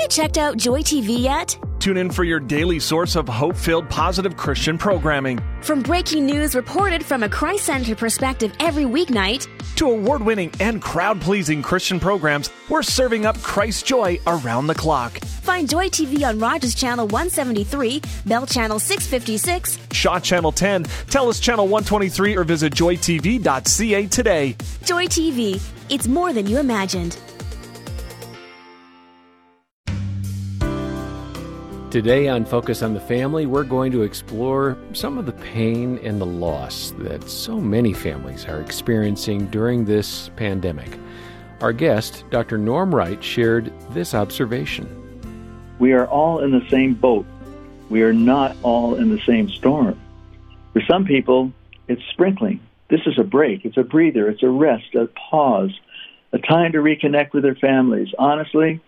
you checked out Joy TV yet? Tune in for your daily source of hope filled, positive Christian programming. From breaking news reported from a Christ centered perspective every weeknight to award winning and crowd pleasing Christian programs, we're serving up Christ's joy around the clock. Find Joy TV on Rogers Channel 173, Bell Channel 656, Shaw Channel 10, Telus Channel 123, or visit joytv.ca today. Joy TV. It's more than you imagined. Today on Focus on the Family, we're going to explore some of the pain and the loss that so many families are experiencing during this pandemic. Our guest, Dr. Norm Wright, shared this observation. We are all in the same boat. We are not all in the same storm. For some people, it's sprinkling. This is a break, it's a breather, it's a rest, a pause, a time to reconnect with their families. Honestly,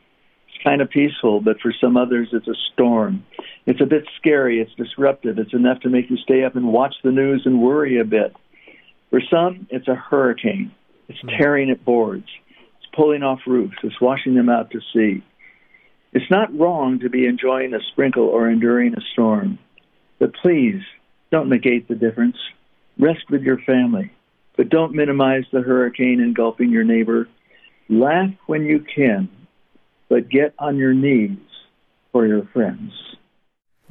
kind of peaceful, but for some others, it's a storm. It's a bit scary, it's disruptive, it's enough to make you stay up and watch the news and worry a bit. For some, it's a hurricane. It's hmm. tearing at boards, it's pulling off roofs, it's washing them out to sea. It's not wrong to be enjoying a sprinkle or enduring a storm, but please don't negate the difference. Rest with your family, but don't minimize the hurricane engulfing your neighbor. Laugh when you can but get on your knees for your friends.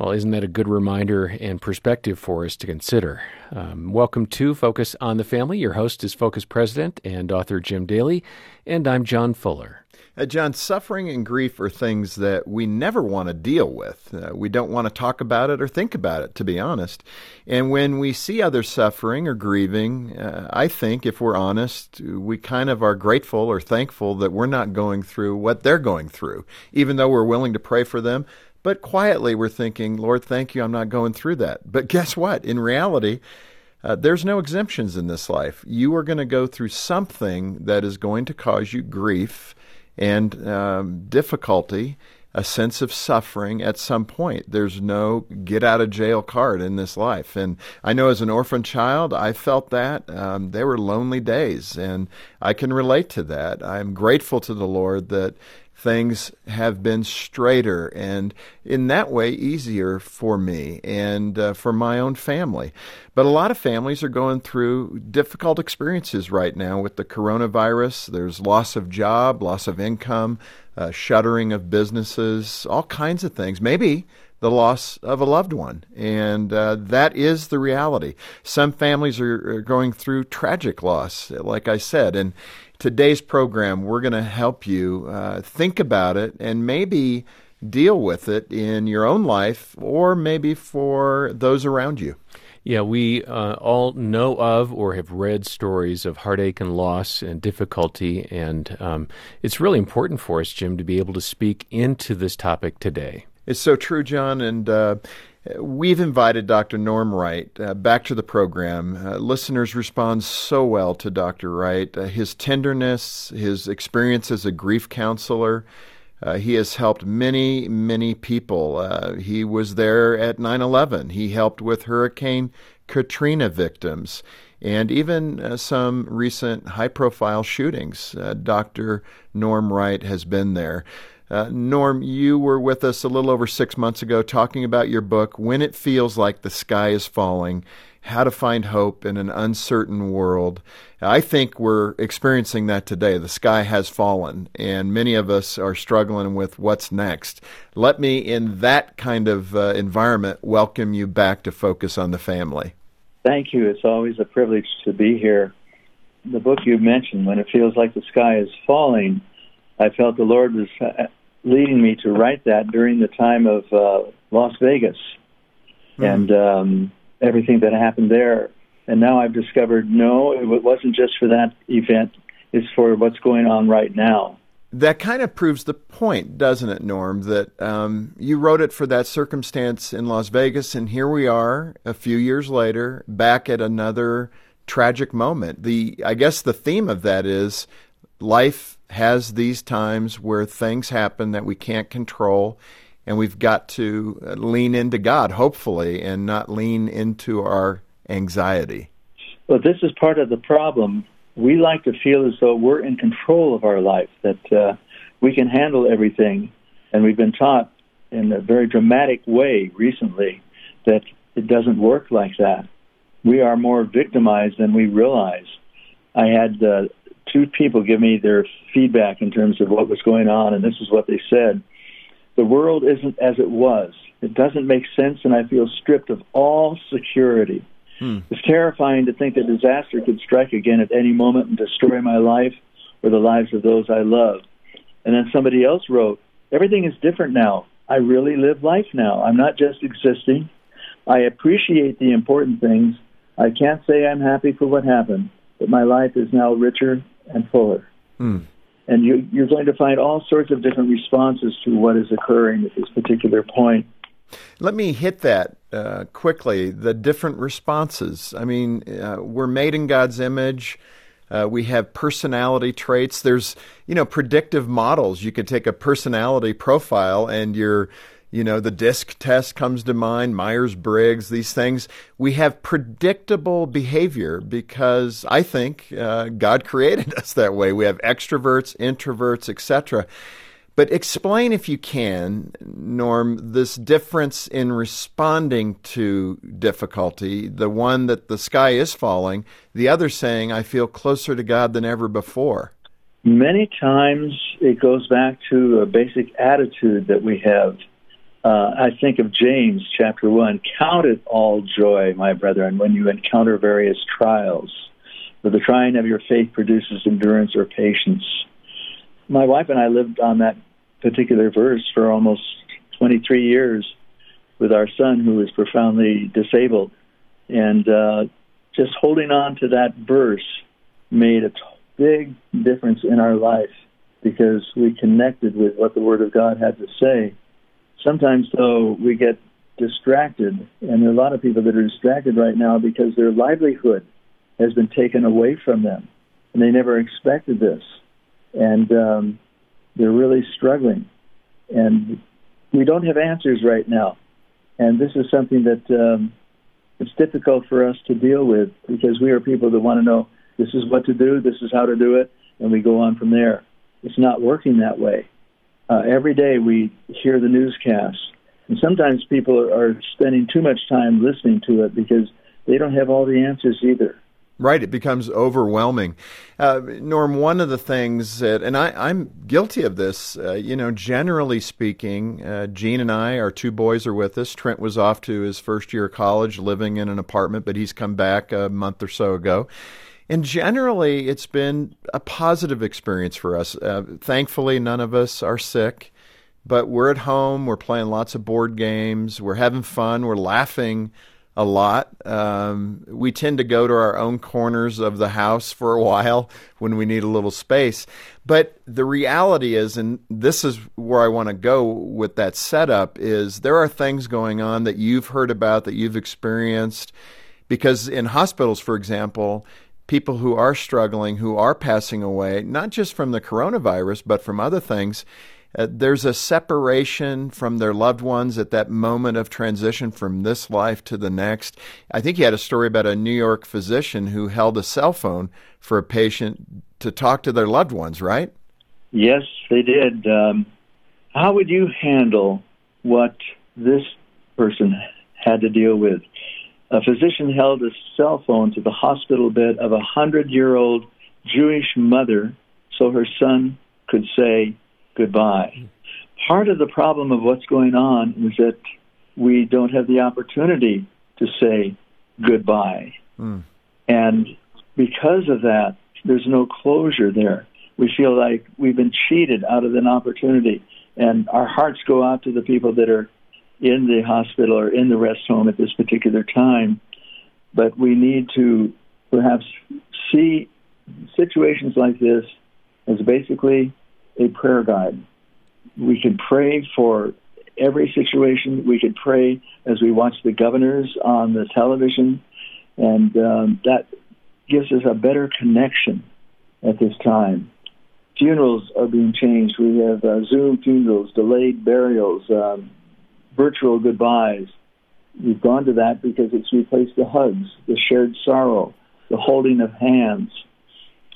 Well, isn't that a good reminder and perspective for us to consider? Um, welcome to Focus on the Family. Your host is Focus President and author Jim Daly, and I'm John Fuller. Uh, John, suffering and grief are things that we never want to deal with. Uh, we don't want to talk about it or think about it, to be honest. And when we see others suffering or grieving, uh, I think, if we're honest, we kind of are grateful or thankful that we're not going through what they're going through, even though we're willing to pray for them. But quietly, we're thinking, Lord, thank you, I'm not going through that. But guess what? In reality, uh, there's no exemptions in this life. You are going to go through something that is going to cause you grief and um, difficulty, a sense of suffering at some point. There's no get out of jail card in this life. And I know as an orphan child, I felt that. Um, they were lonely days, and I can relate to that. I'm grateful to the Lord that things have been straighter and in that way easier for me and uh, for my own family. But a lot of families are going through difficult experiences right now with the coronavirus. There's loss of job, loss of income, uh, shuttering of businesses, all kinds of things. Maybe the loss of a loved one. And uh, that is the reality. Some families are, are, going through tragic loss, like I said. And today's program, we're going to help you uh, think about it and maybe deal with it in your own life or maybe for those around you. Yeah, we uh, all know of or have read stories of heartache and loss and difficulty, and um, it's really important for us, Jim, to be able to speak into this topic today. It's so true, John, and uh, We've invited Dr. Norm Wright uh, back to the program. Uh, listeners respond so well to Dr. Wright. Uh, his tenderness, his experience as a grief counselor, uh, he has helped many, many people. Uh, he was there at 9 11. He helped with Hurricane Katrina victims and even uh, some recent high profile shootings. Dr. Norm Wright has been there. Uh, Norm, you were with us a little over six months ago talking about your book, When It Feels Like the Sky is Falling How to Find Hope in an Uncertain World. I think we're experiencing that today. The sky has fallen, and many of us are struggling with what's next. Let me, in that kind of uh, environment, welcome you back to Focus on the Family. Thank you. It's always a privilege to be here. The book you mentioned, When It Feels Like the Sky is Falling, I felt the Lord was uh, leading me to write that during the time of uh, Las Vegas mm-hmm. and um, everything that happened there. And now I've discovered no, it wasn't just for that event, it's for what's going on right now. That kind of proves the point, doesn't it, Norm? That um, you wrote it for that circumstance in Las Vegas, and here we are a few years later, back at another tragic moment. The I guess the theme of that is life has these times where things happen that we can't control, and we've got to lean into God, hopefully, and not lean into our anxiety. Well, this is part of the problem. We like to feel as though we're in control of our life, that uh, we can handle everything. And we've been taught in a very dramatic way recently that it doesn't work like that. We are more victimized than we realize. I had uh, two people give me their feedback in terms of what was going on, and this is what they said. The world isn't as it was. It doesn't make sense, and I feel stripped of all security. Hmm. It's terrifying to think that disaster could strike again at any moment and destroy my life or the lives of those I love. And then somebody else wrote, Everything is different now. I really live life now. I'm not just existing. I appreciate the important things. I can't say I'm happy for what happened, but my life is now richer and fuller. Hmm. And you, you're going to find all sorts of different responses to what is occurring at this particular point. Let me hit that uh, quickly the different responses. I mean, uh, we're made in God's image. Uh, we have personality traits. There's, you know, predictive models. You could take a personality profile and you're you know, the DISC test comes to mind, Myers Briggs, these things. We have predictable behavior because I think uh, God created us that way. We have extroverts, introverts, etc. But explain, if you can, Norm, this difference in responding to difficulty the one that the sky is falling, the other saying, I feel closer to God than ever before. Many times it goes back to a basic attitude that we have uh, I think of James chapter 1 Count it all joy, my brethren, when you encounter various trials, for the trying of your faith produces endurance or patience. My wife and I lived on that particular verse for almost 23 years with our son, who is profoundly disabled. And uh, just holding on to that verse made a big difference in our life because we connected with what the Word of God had to say Sometimes, though, we get distracted, and there are a lot of people that are distracted right now because their livelihood has been taken away from them, and they never expected this, and um, they're really struggling. And we don't have answers right now, and this is something that um, it's difficult for us to deal with because we are people that want to know this is what to do, this is how to do it, and we go on from there. It's not working that way uh, every day we hear the newscasts, and sometimes people are spending too much time listening to it because they don't have all the answers either. Right, it becomes overwhelming. Uh, Norm, one of the things that, and I, am guilty of this, uh, you know, generally speaking, uh, Jean and I, our two boys are with us. Trent was off to his first year of college living in an apartment, but he's come back a month or so ago. And generally, it's been a positive experience for us. Uh, thankfully, none of us are sick, but we're at home. We're playing lots of board games. We're having fun. We're laughing a lot. Um, we tend to go to our own corners of the house for a while when we need a little space. But the reality is, and this is where I want to go with that setup, is there are things going on that you've heard about, that you've experienced. Because in hospitals, for example, people who are struggling, who are passing away, not just from the coronavirus, but from other things. Uh, there's a separation from their loved ones at that moment of transition from this life to the next. I think you had a story about a New York physician who held a cell phone for a patient to talk to their loved ones, right? Yes, they did. Um, how would you handle what this person had to deal with? A physician held a cell phone to the hospital bed of a hundred year old Jewish mother so her son could say goodbye. Part of the problem of what's going on is that we don't have the opportunity to say goodbye. Mm. And because of that, there's no closure there. We feel like we've been cheated out of an opportunity. And our hearts go out to the people that are in the hospital or in the rest home at this particular time. But we need to perhaps see situations like this as basically a prayer guide. We can pray for every situation. We could pray as we watch the governors on the television, and um, that gives us a better connection at this time. Funerals are being changed. We have uh, Zoom funerals, delayed burials, um, virtual goodbyes. We've gone to that because it's replaced the hugs, the shared sorrow, the holding of hands.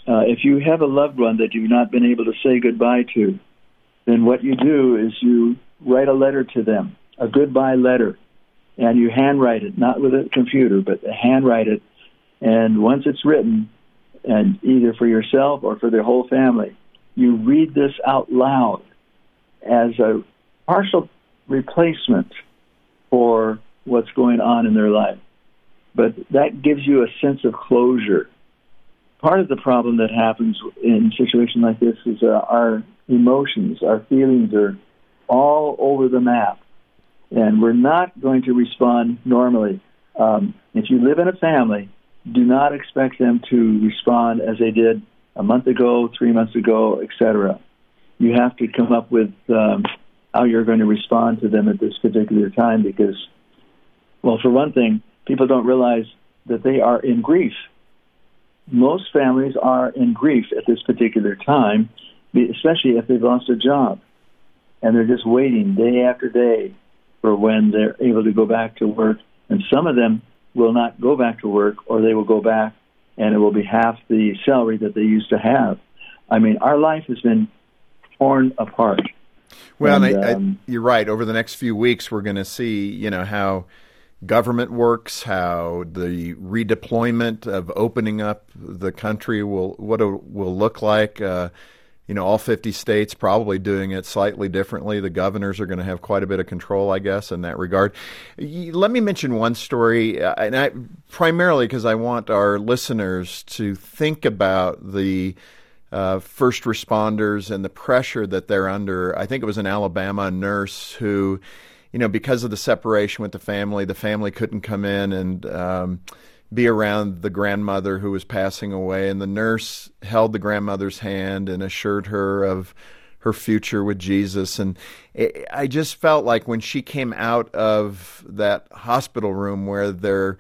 Uh, if you have a loved one that you've not been able to say goodbye to, then what you do is you write a letter to them, a goodbye letter, and you handwrite it, not with a computer, but handwrite it. And once it's written, and either for yourself or for their whole family, you read this out loud as a partial replacement for what's going on in their life. But that gives you a sense of closure. Part of the problem that happens in situations like this is uh, our emotions, our feelings are all over the map, and we're not going to respond normally. Um, if you live in a family, do not expect them to respond as they did a month ago, three months ago, etc. You have to come up with um, how you're going to respond to them at this particular time because, well, for one thing, people don't realize that they are in grief. Most families are in grief at this particular time, especially if they've lost a job. And they're just waiting day after day for when they're able to go back to work. And some of them will not go back to work or they will go back and it will be half the salary that they used to have. I mean, our life has been torn apart. Well, and, I, um, I, you're right. Over the next few weeks, we're going to see, you know, how government works, how the redeployment of opening up the country will what it will look like. Uh, you know, all 50 states probably doing it slightly differently. The governors are going to have quite a bit of control, I guess, in that regard. Let me mention one story, uh, and I, primarily because I want our listeners to think about the uh, first responders and the pressure that they're under. I think it was an Alabama nurse who, you know, because of the separation with the family, the family couldn't come in and. Um, be around the grandmother who was passing away, and the nurse held the grandmother's hand and assured her of her future with Jesus. And it, I just felt like when she came out of that hospital room where their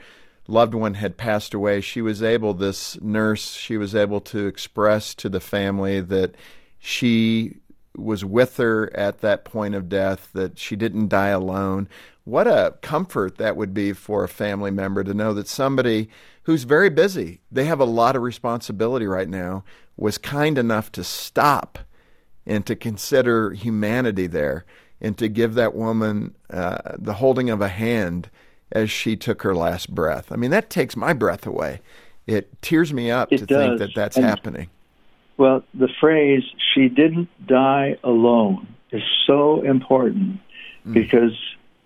loved one had passed away, she was able, this nurse, she was able to express to the family that she was with her at that point of death, that she didn't die alone, what a comfort that would be for a family member to know that somebody who's very busy, they have a lot of responsibility right now, was kind enough to stop and to consider humanity there and to give that woman uh, the holding of a hand as she took her last breath. I mean, that takes my breath away. It tears me up it to does. think that that's and, happening. Well, the phrase, she didn't die alone, is so important mm. because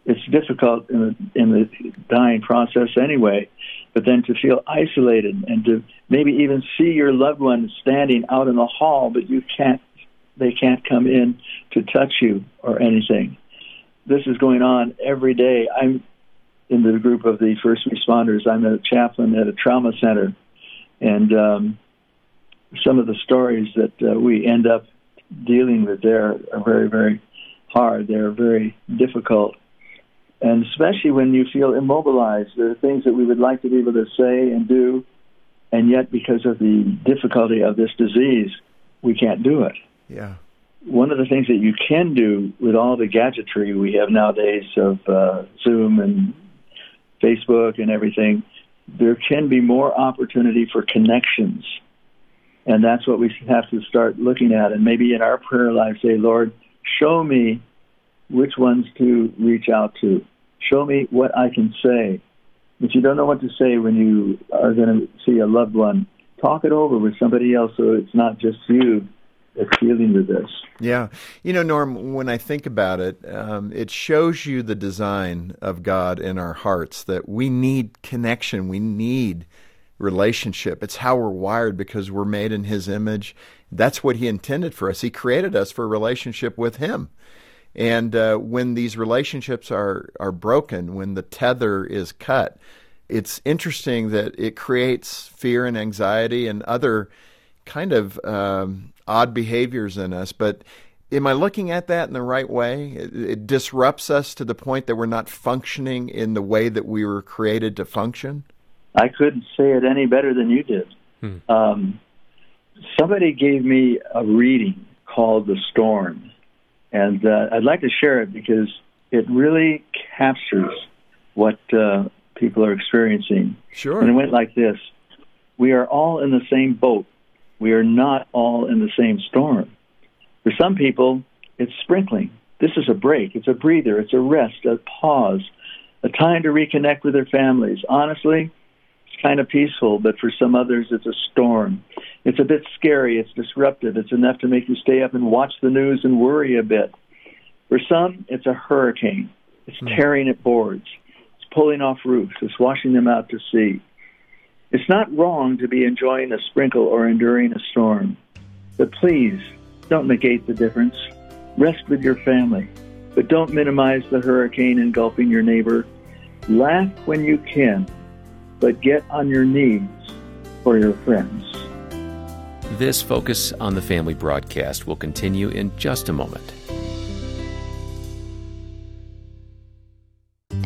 it's difficult in the in the dying process anyway. But then to feel isolated and to maybe even see your loved one standing out in the hall, but you can't, they can't come in to touch you or anything. This is going on every day. I'm in the group of the first responders. I'm a chaplain at a trauma center, and um, some of the stories that uh, we end up dealing with there are very, very hard. They're very difficult and especially when you feel immobilized. There are things that we would like to be able to say and do, and yet because of the difficulty of this disease, we can't do it. Yeah. One of the things that you can do with all the gadgetry we have nowadays of uh, Zoom and Facebook and everything, there can be more opportunity for connections. And that's what we have to start looking at. And maybe in our prayer life, say, Lord, show me which ones to reach out to. Show me what I can say. If you don't know what to say when you are going to see a loved one, talk it over with somebody else so it's not just you dealing with this. Yeah. You know, Norm, when I think about it, um, it shows you the design of God in our hearts that we need connection. We need relationship. It's how we're wired because we're made in His image. That's what He intended for us. He created us for a relationship with Him. And uh, when these relationships are, are broken, when the tether is cut, it's interesting that it creates fear and anxiety and other kind of um, odd behaviors in us. But am I looking at that in the right way? It, it, disrupts us to the point that we're not functioning in the way that we were created to function? I couldn't say it any better than you did. Hmm. Um, somebody gave me a reading called The Storm and uh, I'd like to share it because it really captures what uh, people are experiencing. Sure. And it went like this We are all in the same boat. We are not all in the same storm. For some people, it's sprinkling. This is a break, it's a breather, it's a rest, a pause, a time to reconnect with their families. Honestly, it's kind of peaceful, but for some others, it's a storm. It's a bit scary, it's disruptive, it's enough to make you stay up and watch the news and worry a bit. For some, it's a hurricane. It's hmm. tearing at boards. It's pulling off roofs. It's washing them out to sea. It's not wrong to be enjoying a sprinkle or enduring a storm. But please, don't negate the difference. Rest with your family. But don't minimize the hurricane engulfing your neighbor. Laugh when you can, but get on your knees for your friends. This Focus on the Family broadcast will continue in just a moment.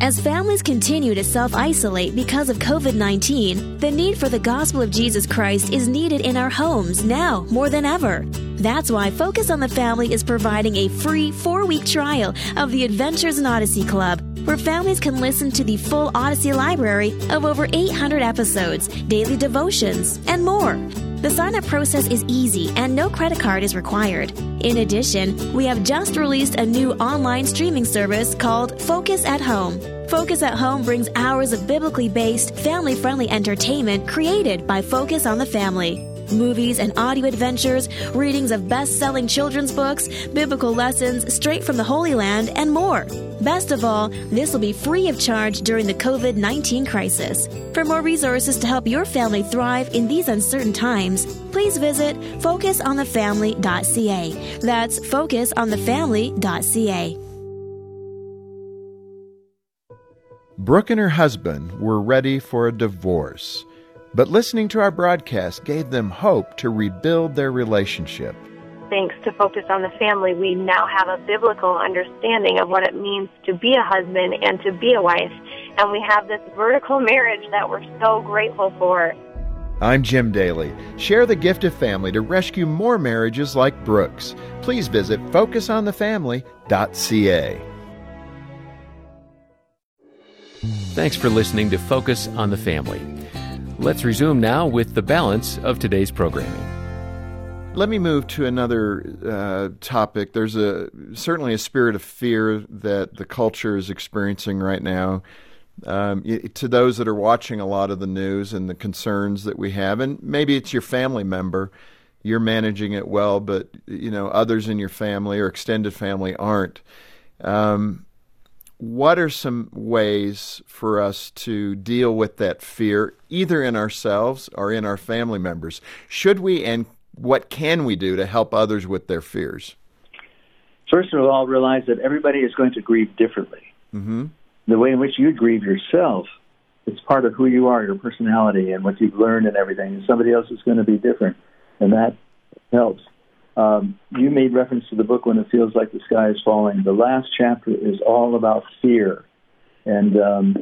As families continue to self isolate because of COVID 19, the need for the gospel of Jesus Christ is needed in our homes now more than ever. That's why Focus on the Family is providing a free four week trial of the Adventures in Odyssey Club, where families can listen to the full Odyssey library of over 800 episodes, daily devotions, and more. The sign up process is easy and no credit card is required. In addition, we have just released a new online streaming service called Focus at Home. Focus at Home brings hours of biblically based, family friendly entertainment created by Focus on the Family movies and audio adventures, readings of best selling children's books, biblical lessons straight from the Holy Land, and more. Best of all, this will be free of charge during the COVID 19 crisis. For more resources to help your family thrive in these uncertain times, please visit focusonthefamily.ca. That's focusonthefamily.ca. Brooke and her husband were ready for a divorce. But listening to our broadcast gave them hope to rebuild their relationship. Thanks to Focus on the Family, we now have a biblical understanding of what it means to be a husband and to be a wife. And we have this vertical marriage that we're so grateful for. I'm Jim Daly. Share the gift of family to rescue more marriages like Brooke's. Please visit focusonthefamily.ca. Thanks for listening to Focus on the Family. Let's resume now with the balance of today's programming. Let me move to another uh, topic. There's a certainly a spirit of fear that the culture is experiencing right now. Um, to those that are watching a lot of the news and the concerns that we have, and maybe it's your family member, you're managing it well, but you know others in your family or extended family aren't. Um, what are some ways for us to deal with that fear, either in ourselves or in our family members? Should we, and what can we do to help others with their fears? First of all, realize that everybody is going to grieve differently. Mm-hmm. The way in which you grieve yourself, it's part of who you are, your personality, and what you've learned and everything. And somebody else is going to be different, and that helps. Um, you made reference to the book when it feels like the sky is falling. The last chapter is all about fear, and um,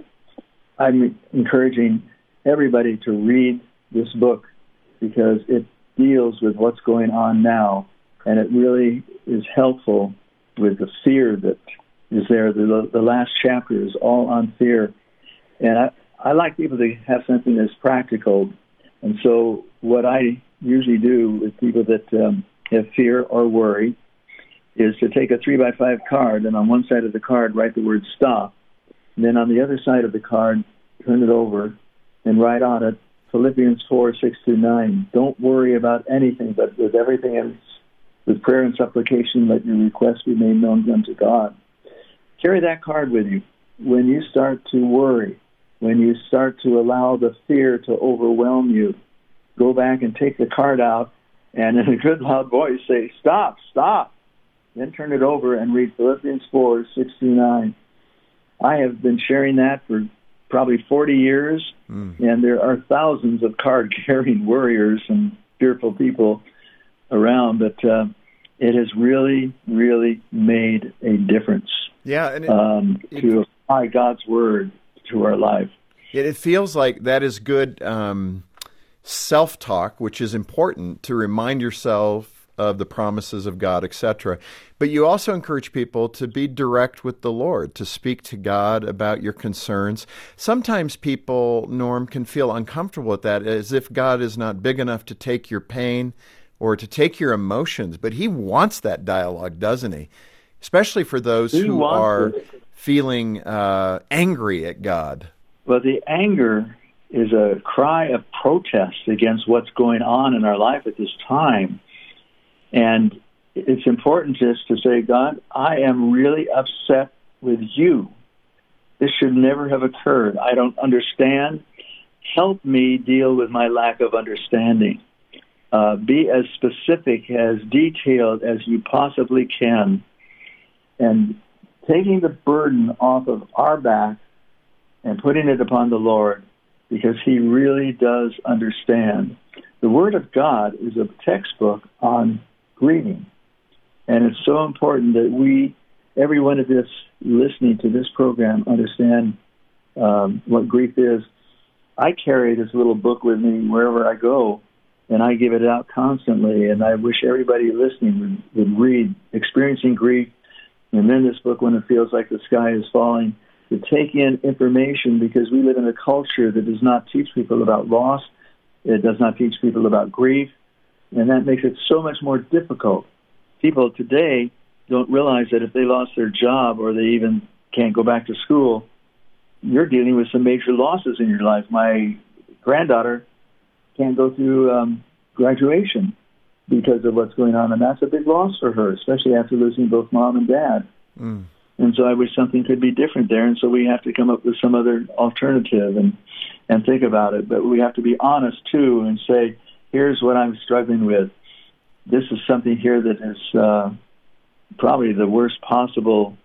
I'm encouraging everybody to read this book because it deals with what's going on now, and it really is helpful with the fear that is there. The, the last chapter is all on fear, and I, I like people to have something that's practical, and so what I usually do with people that um, have fear or worry is to take a three by five card and on one side of the card write the word stop. And then on the other side of the card, turn it over and write on it Philippians 4, 6 to 9. Don't worry about anything, but with everything else, with prayer and supplication, let your requests be made known unto God. Carry that card with you. When you start to worry, when you start to allow the fear to overwhelm you, go back and take the card out and in a good loud voice say, Stop, stop. Then turn it over and read Philippians 4, 69. I have been sharing that for probably 40 years, mm. and there are thousands of card carrying warriors and fearful people around, but uh, it has really, really made a difference. Yeah, and it, um, to apply God's word to our life. It, it feels like that is good. Um, self talk, which is important to remind yourself of the promises of God, etc. But you also encourage people to be direct with the Lord, to speak to God about your concerns. Sometimes people, Norm, can feel uncomfortable with that, as if God is not big enough to take your pain or to take your emotions, but He wants that dialogue, doesn't He? Especially for those He who are it. feeling uh, angry at God. Well, the anger is a cry of protest against what's going on in our life at this time. And it's important just to say, God, I am really upset with you. This should never have occurred. I don't understand. Help me deal with my lack of understanding. Uh, be as specific, as detailed as you possibly can. And taking the burden off of our back and putting it upon the Lord because He really does understand. The Word of God is a textbook on grieving. And it's so important that we, everyone of us listening to this program, understand um, what grief is. I carry this little book with me wherever I go, and I give it out constantly. And I wish everybody listening would, would read Experiencing Grief, and then this book, When It Feels Like the Sky is Falling, to take in information because we live in a culture that does not teach people about loss. It does not teach people about grief. And that makes it so much more difficult. People today don't realize that if they lost their job or they even can't go back to school, you're dealing with some major losses in your life. My granddaughter can't go through um, graduation because of what's going on, and that's a big loss for her, especially after losing both mom and dad. Mm. And so I wish something could be different there, and so we have to come up with some other alternative and and think about it. But we have to be honest too and say, here's what I'm struggling with. This is something here that is uh, probably the worst possible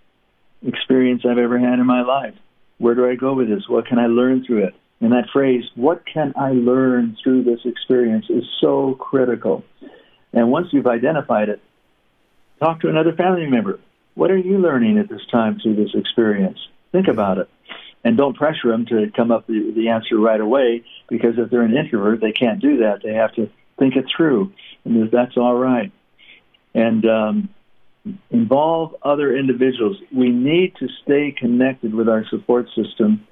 experience I've ever had in my life. Where do I go with this? What can I learn through it? And that phrase, what can I learn through this experience, is so critical. And once you've identified it, talk to another family member. What are you learning at this time through this experience? Think about it. And don't pressure them to come up with the answer right away because if they're an introvert, they can't do that. They have to think it through. And that's all right. And um, involve other individuals. We need to stay connected with our support system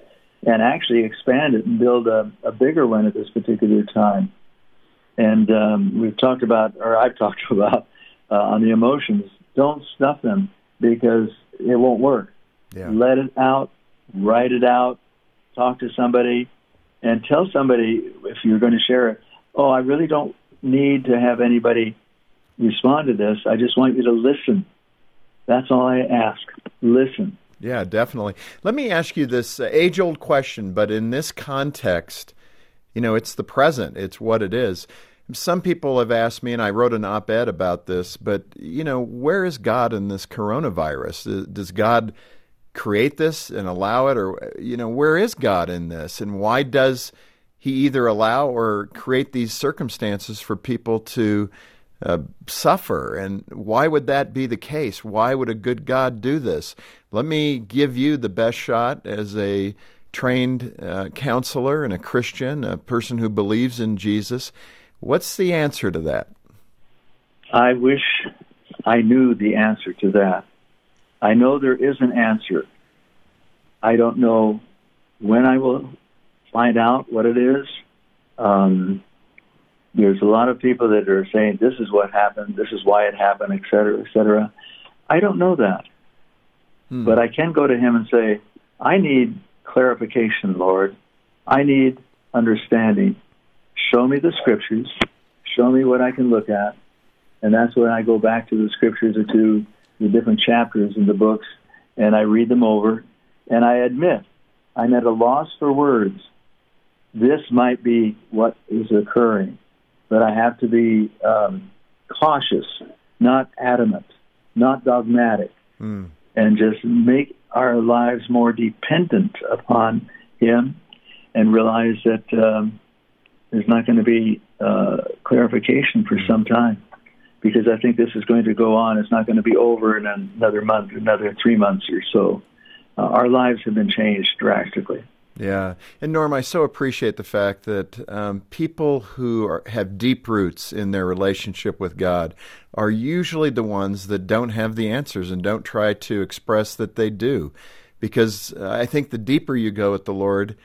and actually expand it and build a, a bigger one at this particular time. And um, we've talked about, or I've talked about, uh, on the emotions. Don't stuff them because it won't work. Yeah. Let it out, write it out, talk to somebody, and tell somebody if you're going to share it. Oh, I really don't need to have anybody respond to this. I just want you to listen. That's all I ask. Listen. Yeah, definitely. Let me ask you this uh, age old question, but in this context, you know, it's the present, it's what it is. Some people have asked me, and I wrote an op ed about this, but, you know, where is God in this coronavirus? Does God create this and allow it? Or, you know, where is God in this? And why does He either allow or create these circumstances for people to uh, suffer. And why would that be the case? Why would a good God do this? Let me give you the best shot as a trained uh, counselor and a Christian, a person who believes in Jesus. What's the answer to that? I wish I knew the answer to that. I know there is an answer. I don't know when I will find out what it is. Um, there's a lot of people that are saying this is what happened, this is why it happened, et cetera, et cetera. I don't know that. Hmm. But I can go to him and say, I need clarification, Lord. I need understanding. Show me the scriptures. Show me what I can look at. And that's when I go back to the scriptures or to the different chapters in the books and I read them over and I admit I'm at a loss for words. This might be what is occurring but I have to be um, cautious, not adamant, not dogmatic, mm. and just make our lives more dependent upon Him and realize that um, there's not going to be uh, clarification for some time because I think this is going to go on. It's not going to be over in another month, another three months or so. Uh, our lives have been changed drastically. Yeah, and Norm, I so appreciate the fact that um, people who are, have deep roots in their relationship with God are usually the ones that don't have the answers and don't try to express that they do, because uh, I think the deeper you go with the Lord,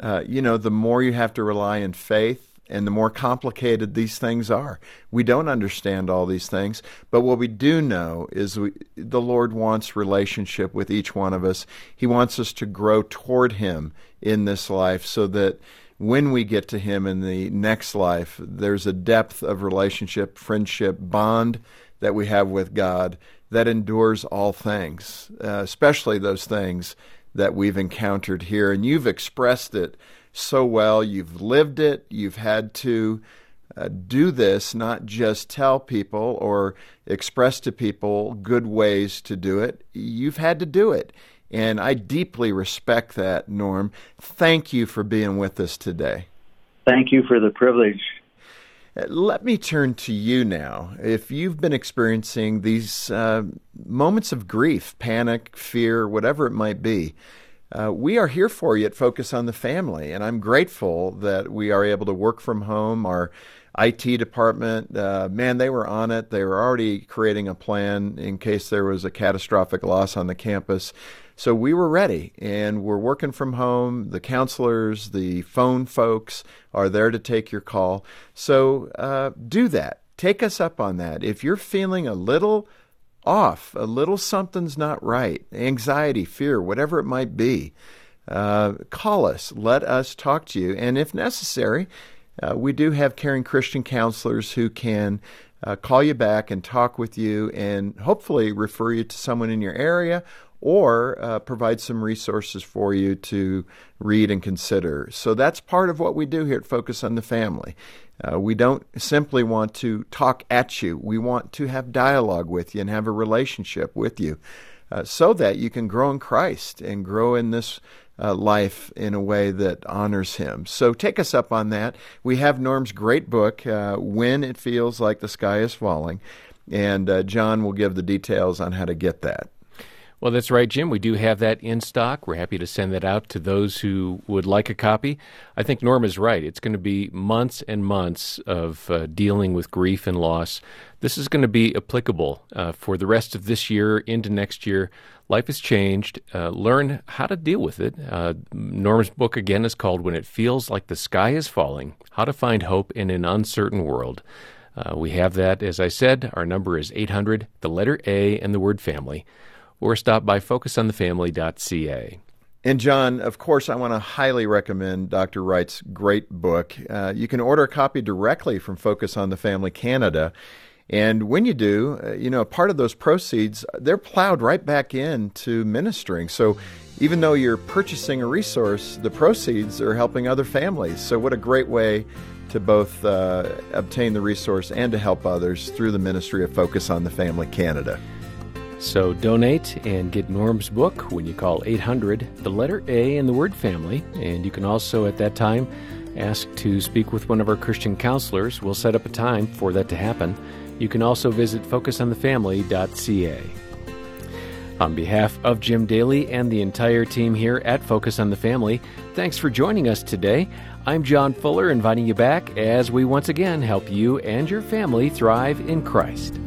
uh, you know, the more you have to rely in faith and the more complicated these things are. We don't understand all these things, but what we do know is we, the Lord wants relationship with each one of us. He wants us to grow toward Him in this life so that when we get to Him in the next life, there's a depth of relationship, friendship, bond that we have with God that endures all things, uh, especially those things that we've encountered here. And you've expressed it so well. You've lived it. You've had to uh, do this, not just tell people or express to people good ways to do it. You've had to do it. And I deeply respect that, Norm. Thank you for being with us today. Thank you for the privilege. Let me turn to you now. If you've been experiencing these uh, moments of grief, panic, fear, whatever it might be, uh, we are here for you at Focus on the Family, and I'm grateful that we are able to work from home. Our IT department, uh, man, they were on it. They were already creating a plan in case there was a catastrophic loss on the campus. So we were ready, and we're working from home. The counselors, the phone folks are there to take your call. So uh, do that. Take us up on that. If you're feeling a little off, a little something's not right, anxiety, fear, whatever it might be, uh, call us. Let us talk to you. And if necessary, uh, we do have caring Christian counselors who can uh, call you back and talk with you and hopefully refer you to someone in your area or uh, provide some resources for you to read and consider. So that's part of what we do here at Focus on the Family. Uh, we don't simply want to talk at you, we want to have dialogue with you and have a relationship with you uh, so that you can grow in Christ and grow in this. Uh, life in a way that honors him. So take us up on that. We have Norm's great book, uh, When It Feels Like the Sky is Falling, and uh, John will give the details on how to get that. Well, that's right, Jim. We do have that in stock. We're happy to send that out to those who would like a copy. I think Norm is right. It's going to be months and months of uh, dealing with grief and loss. This is going to be applicable uh, for the rest of this year into next year. Life has changed. Uh, learn how to deal with it. Uh, Norm's book, again, is called When It Feels Like the Sky is Falling How to Find Hope in an Uncertain World. Uh, we have that, as I said. Our number is 800, the letter A, and the word family or stop by focusonthefamily.ca. And John, of course, I want to highly recommend Dr. Wright's great book. Uh, you can order a copy directly from Focus on the Family Canada. And when you do, uh, you know, part of those proceeds, they're plowed right back into ministering. So even though you're purchasing a resource, the proceeds are helping other families. So what a great way to both uh, obtain the resource and to help others through the ministry of Focus on the Family Canada. So donate and get Norm's book when you call 800, the letter A and the word family. And you can also, at that time, ask to speak with one of our Christian counselors. We'll set up a time for that to happen. You can also visit focusonthefamily.ca. On behalf of Jim Daly and the entire team here at Focus on the Family, thanks for joining us today. I'm John Fuller, inviting you back as we once again help you and your family thrive in Christ.